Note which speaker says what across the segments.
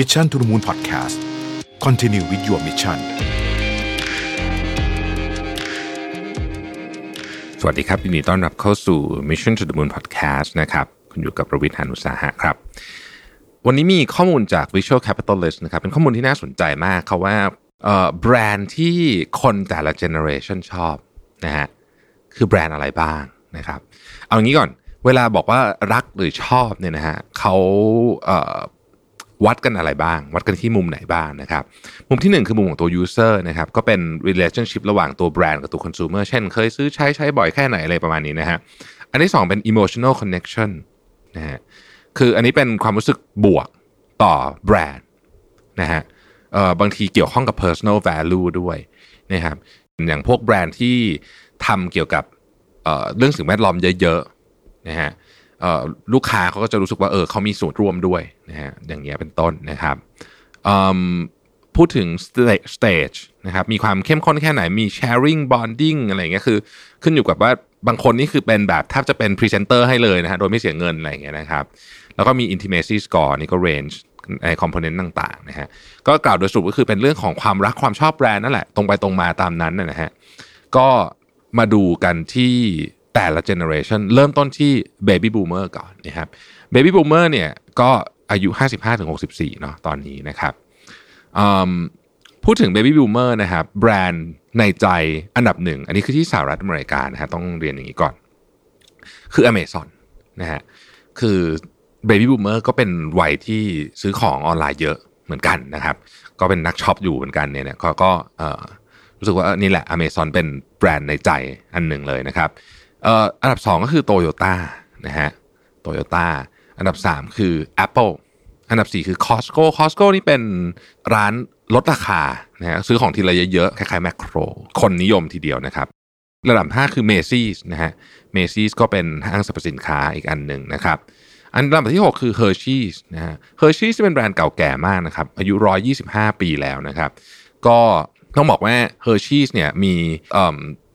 Speaker 1: Mission to the Moon Podcast Continue with your mission
Speaker 2: สวัสดีครับยินดีต้อนรับเข้าสู่ Mission to the Moon Podcast นะครับคุณอยู่กับผมรวิศ หาญอุตสาหะครับ วันนี้มีข้อมูลจาก Visual Capitalist นะครับเป็นข้อมูลที่น่าสนใจมากเขาว่าแบรนด์ที่คนแต่ละ generation ชอบนะฮะคือแบรนด์อะไรบ้างนะครับ เอางี้ก่อนเวลาบอกว่ารักหรือชอบเนี่ยนะฮะเขาเวัดกันอะไรบ้าง วัดกันที่มุมไหนบ้างนะครับ มุมที่หนึ่งคือมุมของตัว user นะครับก็เป็น relationship ระหว่างตัวแบรนด์กับตัว consumer เช่นเคยซื้อใช้ใช้บ่อยแค่ไหนอะไรประมาณนี้นะฮะอันที่สองเป็น emotional connection นะฮะคืออันนี้เป็นความรู้สึกบวกต่อแบรนด์นะฮะเอ่อบางทีเกี่ยวข้องกับ personal value ด้วยนะครับอย่างพวกแบรนด์ที่ทำเกี่ยวกับเอ่อเรื่องสิ่งแวดล้อมเยอะๆนะฮะ ลูกค้าเขาก็จะรู้สึกว่าเออเขามีส่วนร่วมด้วยนะฮะอย่างเงี้ยเป็นต้นนะครับพูดถึง sta- stage นะครับมีความเข้มข้นแค่ไหนมี sharing bonding อะไรเงี้ยคือ ขึ้นอยู่กับว่าบางคนนี่คือเป็นแบบแทบจะเป็นพรีเซนเตอร์ให้เลยนะฮะโดยไม่เสียเงินอะไรเงี้ยนะครับ แล้วก็มี intimacy score นี่ก็ range ใน component ต่างๆนะฮะก็กล่าวโดยสรุปก็คือเป็นเรื่องของความรักความชอบแบรนด์นั่นแหละ ตรงไปตรงมาตามนั้นนะฮะก็มาดูกันที่ แต่ละ generation เริ่มต้นที่ Baby Boomer ก่อนนะครับ Baby Boomer เนี่ยก็อายุ 55-64 เนาะตอนนี้นะครับพูดถึง Baby Boomer นะครับแบรนด์ในใจอันดับหนึ่ง อันนี้คือที่สหรัฐอเมริกานะฮะต้องเรียนอย่างนี้ก่อน คือ Amazon นะฮะคือ Baby Boomer ก็เป็นวัยที่ซื้อของออนไลน์เยอะเหมือนกันนะครับ ก็เป็นนักช็อปอยู่เหมือนกันเนี่ยเขาก็รู้สึกว่านี่แหละ Amazon เป็นแบรนด์ในใจอันหนึ่งเลยนะครับ อันดับ 2 ก็คือ Toyota นะฮะ Toyota อันดับ 3 คือ Apple อันดับ 4 คือ Costco Costco นี่เป็นร้านลดราคานะฮะซื้อของทีละเยอะๆ คล้ายๆแม็คโคร คนนิยมทีเดียวนะครับ ระดับ 5 คือ Macy's นะฮะ Macy's ก็เป็นห้างสรรพสินค้าอีกอันหนึ่งนะครับ อันลำดับที่ 6 คือ Hershey's นะฮะ Hershey's เป็นแบรนด์เก่าแก่มากนะครับ อายุ 125 ปีแล้วนะครับ ก็ ต้องบอกว่า Hershey's เนี่ยมี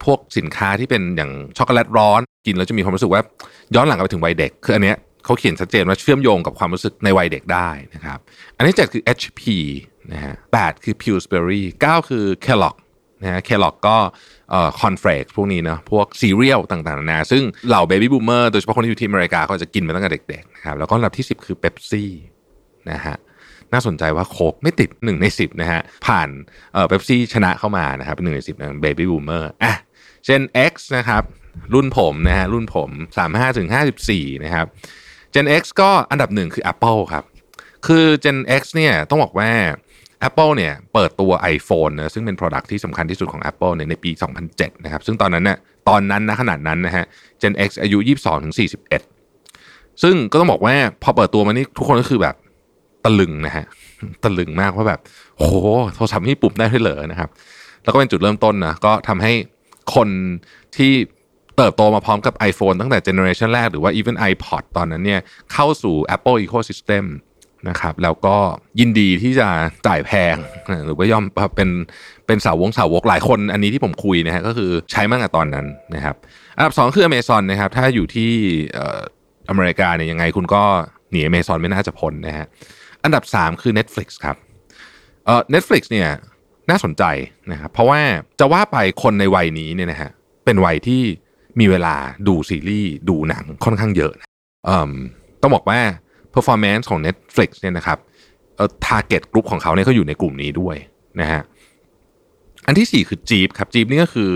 Speaker 2: พวกสินค้าที่เป็นอย่างช็อกโกแลตร้อน กินแล้วจะมีความรู้สึกว่าย้อนหลังกลับไปถึงวัยเด็ก คืออันเนี้ยเขาเขียนชัดเจนว่าเชื่อมโยงกับความรู้สึกในวัยเด็กได้นะครับ อันที่7คือ HP นะฮะ8คือ Pillsbury 9คือ Kellogg นะฮะ Kellogg ก็คอนเฟลกพวกนี้เนาะพวกซีเรียลต่างๆนานาซึ่งเหล่า baby boomer โดยเฉพาะคนที่อยู่ที่อเมริกาก็จะกินมาตั้งแต่เด็กๆนะครับแล้วก็ลำดับที่ 10 คือเบปซี่นะฮะ น่าสนใจว่า Coke ไม่ติด 1 ใน 10นะฮะผ่านเอ่อเบปซี่ชนะเข้ามานะครับเป็นหนึ่งใน10นะเบบี้บูมเมอร์อะเช่น X นะครับรุ่นผมนะฮะรุ่นผม 35ถึง54 นะครับ Gen X ก็อันดับหนึ่งคือ Apple ครับ คือ Gen X เนี่ยต้องบอกว่า Apple เนี่ยเปิดตัว iPhone นะซึ่งเป็น Product ที่สำคัญที่สุดของ Apple เนี่ยในปี 2007 นะครับ ซึ่งตอนนั้นเนี่ยตอนนั้นนะขนาดนั้นนะฮะ Gen X อายุ 22ถึง41 ซึ่งก็ต้องบอกว่าพอเปิดตัวมานี่ทุกคนก็คือแบบ ตะลึงนะฮะตะลึงมากว่าแบบโอ้โหโทรศัพท์นี่ปุ่มได้ด้วยเหรอนะครับ แล้วก็เป็นจุดเริ่มต้นนะก็ทำให้คนที่เติบโตมาพร้อมกับ iPhone ตั้งแต่เจเนอเรชันแรกหรือว่า even iPod ตอนนั้นเนี่ยเข้าสู่ Apple Ecosystem นะครับแล้วก็ยินดีที่จะจ่ายแพงหรือว่ายอมเป็นเป็นสาวงสาวกหลายคนอันนี้ที่ผมคุยนะฮะก็คือใช้มากกับตอนนั้นนะครับอันดับสองคือ Amazon นะครับถ้าอยู่ที่เอ่ออเมริกาเนี่ยยังไงคุณก็หนี Amazon ไม่น่าจะพ้นนะฮะ อันดับ 3 คือ Netflix ครับเอ่อ Netflix เนี่ยน่าสนใจนะครับเพราะว่าจะว่าไปคนในวัยนี้เนี่ยนะฮะเป็นวัยที่มีเวลาดูซีรีส์ดูหนังค่อนข้างเยอะนะเอิ่มต้องบอกว่า performance ของ Netflix เนี่ยนะครับเอ่อ target group ของเขาเนี่ยก็อยู่ในกลุ่มนี้ด้วยนะฮะอันที่ 4 คือ Jeep ครับ Jeep นี่ก็คือ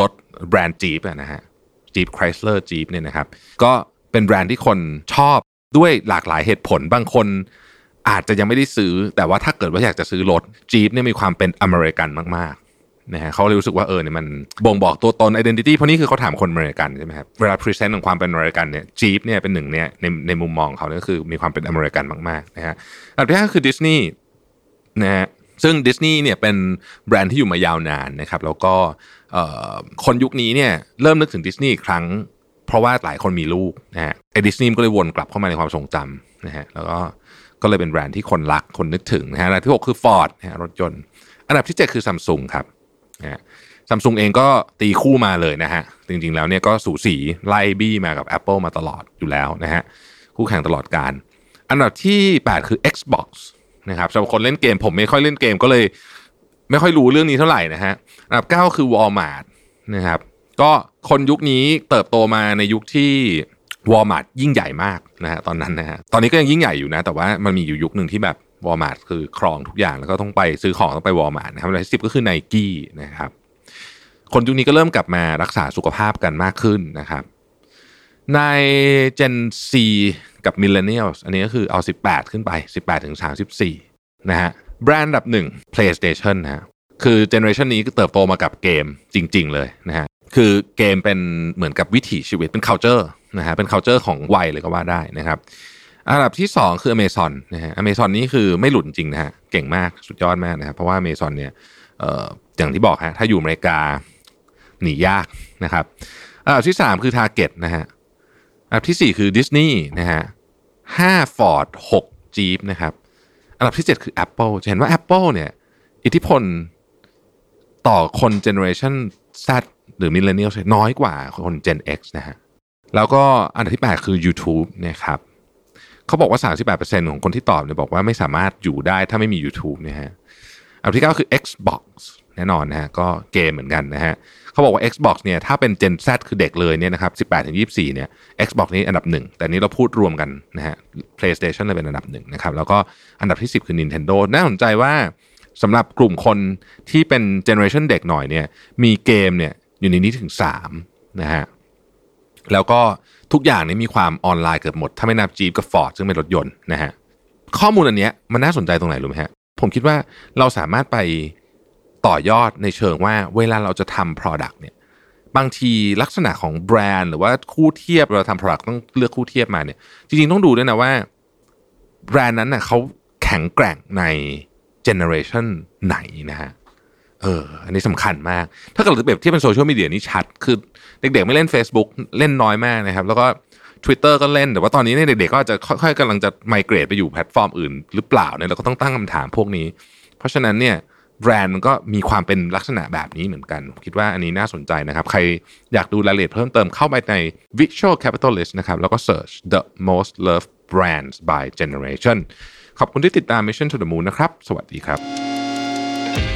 Speaker 2: รถแบรนด์ Jeep นะฮะ Jeep Chrysler Jeep เนี่ยนะครับก็เป็นแบรนด์ที่คนชอบด้วยหลากหลายเหตุผลบางคน อาจจะยังไม่ได้ซื้อ แต่ว่าถ้าเกิดว่าอยากจะซื้อรถ Jeep เนี่ยมีความเป็นอเมริกันมากๆนะฮะเขาเลยรู้สึกว่าเออเนี่ยมันบ่งบอกตัวตน identity เพราะนี่คือเขาถามคนอเมริกันใช่ไหมครับเวลา present ของความเป็นอเมริกันเนี่ย Jeep เนี่ยเป็นหนึ่งเนี่ยในในมุมมองเขาเนี่ยก็คือมีความเป็นอเมริกันมากๆนะฮะอันที่ห้าคือดิสนีย์นะฮะซึ่งดิสนีย์เนี่ยเป็นแบรนด์ที่อยู่มายาวนานนะครับแล้วก็เอ่อคนยุคนี้เนี่ยเริ่มนึกถึงดิสนีย์อีกครั้ง เพราะว่าหลายคนมีลูกนะฮะไอ้ดิสนีย์ก็เลยวนกลับเข้ามาในความทรงจำนะฮะแล้วก็ ก็เลยเป็นแบรนด์ที่คนรักคนนึกถึงนะฮะอันดับที่ 6 คือ Ford นะฮะรถยนต์ อันดับที่ 7 คือซัมซุงครับนะฮะซัมซุงเองก็ตีคู่มาเลยนะฮะ จริงๆแล้วเนี่ยก็สูสีไล่บี้มากับ Apple มาตลอดอยู่แล้วนะฮะ คู่แข่งตลอดการ อันดับที่ 8 คือ Xbox นะครับสำหรับคนเล่นเกมผมไม่ค่อยเล่นเกมก็เลย ไม่ค่อยรู้เรื่องนี้เท่าไหร่นะฮะ อันดับ 9 คือ Walmart นะครับก็คนยุคนี้เติบโตมาในยุคที่ Walmart ยิ่งใหญ่มากนะฮะตอนนั้นนะฮะตอนนี้ก็ยังยิ่งใหญ่อยู่นะ แต่ว่ามันมีอยู่ยุคหนึ่งที่แบบ Walmart คือครองทุกอย่างแล้วก็ต้องไปซื้อของต้องไป Walmart นะครับอันดับที่สิบก็คือ Nike นะครับคนยุคนี้ก็เริ่มกลับมารักษาสุขภาพกันมากขึ้นนะครับใน Gen C กับ Millennials อันนี้ก็คือเอา 18 ขึ้นไป 18 ถึง 34 นะฮะแบรนด์ดับหนึ่ง PlayStation นะฮะคือเจเนอเรชันนี้ก็เติบโตมากับเกมจริง ๆ เลยนะฮะคือเกมเป็นเหมือนกับวิถีชีวิตเป็น culture นะฮะเป็น culture ของวัยเลยก็ว่าได้นะครับอันดับที่ 2 คือ Amazon นะฮะ Amazon นี่คือไม่หลุดจริงนะฮะเก่งมากสุดยอดมากนะครับเพราะว่า Amazon เนี่ยเอ่ออย่างที่บอกฮะถ้าอยู่อเมริกาหนียากนะครับอันดับที่ 3 คือ Target นะฮะอันดับที่ 4 คือ Disney นะฮะ5 Ford 6 Jeep นะครับอันดับที่ 7 คือ Apple จะเห็นว่า Apple เนี่ยอิทธิพลต่อคน Generation Z หรือ Millennial น้อยกว่าคน Gen X นะฮะ แล้วก็อันดับที่ 8 คือ YouTube นะครับเขาบอกว่า 38%ของคนที่ตอบเนี่ยบอกว่าไม่สามารถอยู่ได้ถ้าไม่มี YouTube นะฮะอันดับที่ 9 คือ Xbox แน่นอนนะฮะก็เกมเหมือนกันนะฮะเขาบอกว่า Xbox เนี่ยถ้าเป็น Gen Z คือเด็กเลยเนี่ยนะครับ18ถึง24เนี่ย Xbox นี่อันดับหนึ่งแต่นี้เราพูดรวมกันนะฮะ PlayStation เลยเป็นอันดับหนึ่งนะครับแล้วก็อันดับที่ 10 คือ Nintendo น่าสนใจว่าสำหรับกลุ่มคนที่เป็น Generation เด็กหน่อยเนี่ยมีเกมเนี่ยอยู่ในนี้ถึง3นะฮะ แล้วก็ทุกอย่างนี้มีความออนไลน์เกือบหมด ถ้าไม่นับจีบกับฟอร์ดซึ่งเป็นรถยนต์นะฮะข้อมูลอันเนี้ยมันน่าสนใจตรงไหนรู้ไหมฮะผมคิดว่าเราสามารถไปต่อยอดในเชิงว่าเวลาเราจะทำ Product เนี่ยบางทีลักษณะของแบรนด์หรือว่าคู่เทียบเราทำ Product ต้องเลือกคู่เทียบมาเนี่ยจริงๆต้องดูด้วยนะว่าแบรนด์นั้นน่ะเขาแข็งแกร่งใน generation ไหนนะฮะ เออ อันนี้สำคัญมาก ถ้าเกิดแบบที่เป็นโซเชียลมีเดียนี่ชัด คือเด็กๆไม่เล่น Facebook เล่นน้อยมากนะครับ แล้วก็ Twitter ก็เล่น แต่ว่าตอนนี้เนี่ยเด็กๆก็อาจจะค่อยๆกำลังจะ migrate ไปอยู่แพลตฟอร์มอื่นหรือเปล่าเนี่ยเราก็ต้องตั้งคำถามพวกนี้ เพราะฉะนั้นเนี่ยแบรนด์มันก็มีความเป็นลักษณะแบบนี้เหมือนกัน คิดว่าอันนี้น่าสนใจนะครับ ใครอยากดูรายละเอียดเพิ่มเติมเข้าไปใน Visual Capitalist นะครับ แล้วก็ search the most loved brands by generation ขอบคุณที่ติดตาม Mission to the Moon นะครับ สวัสดีครับ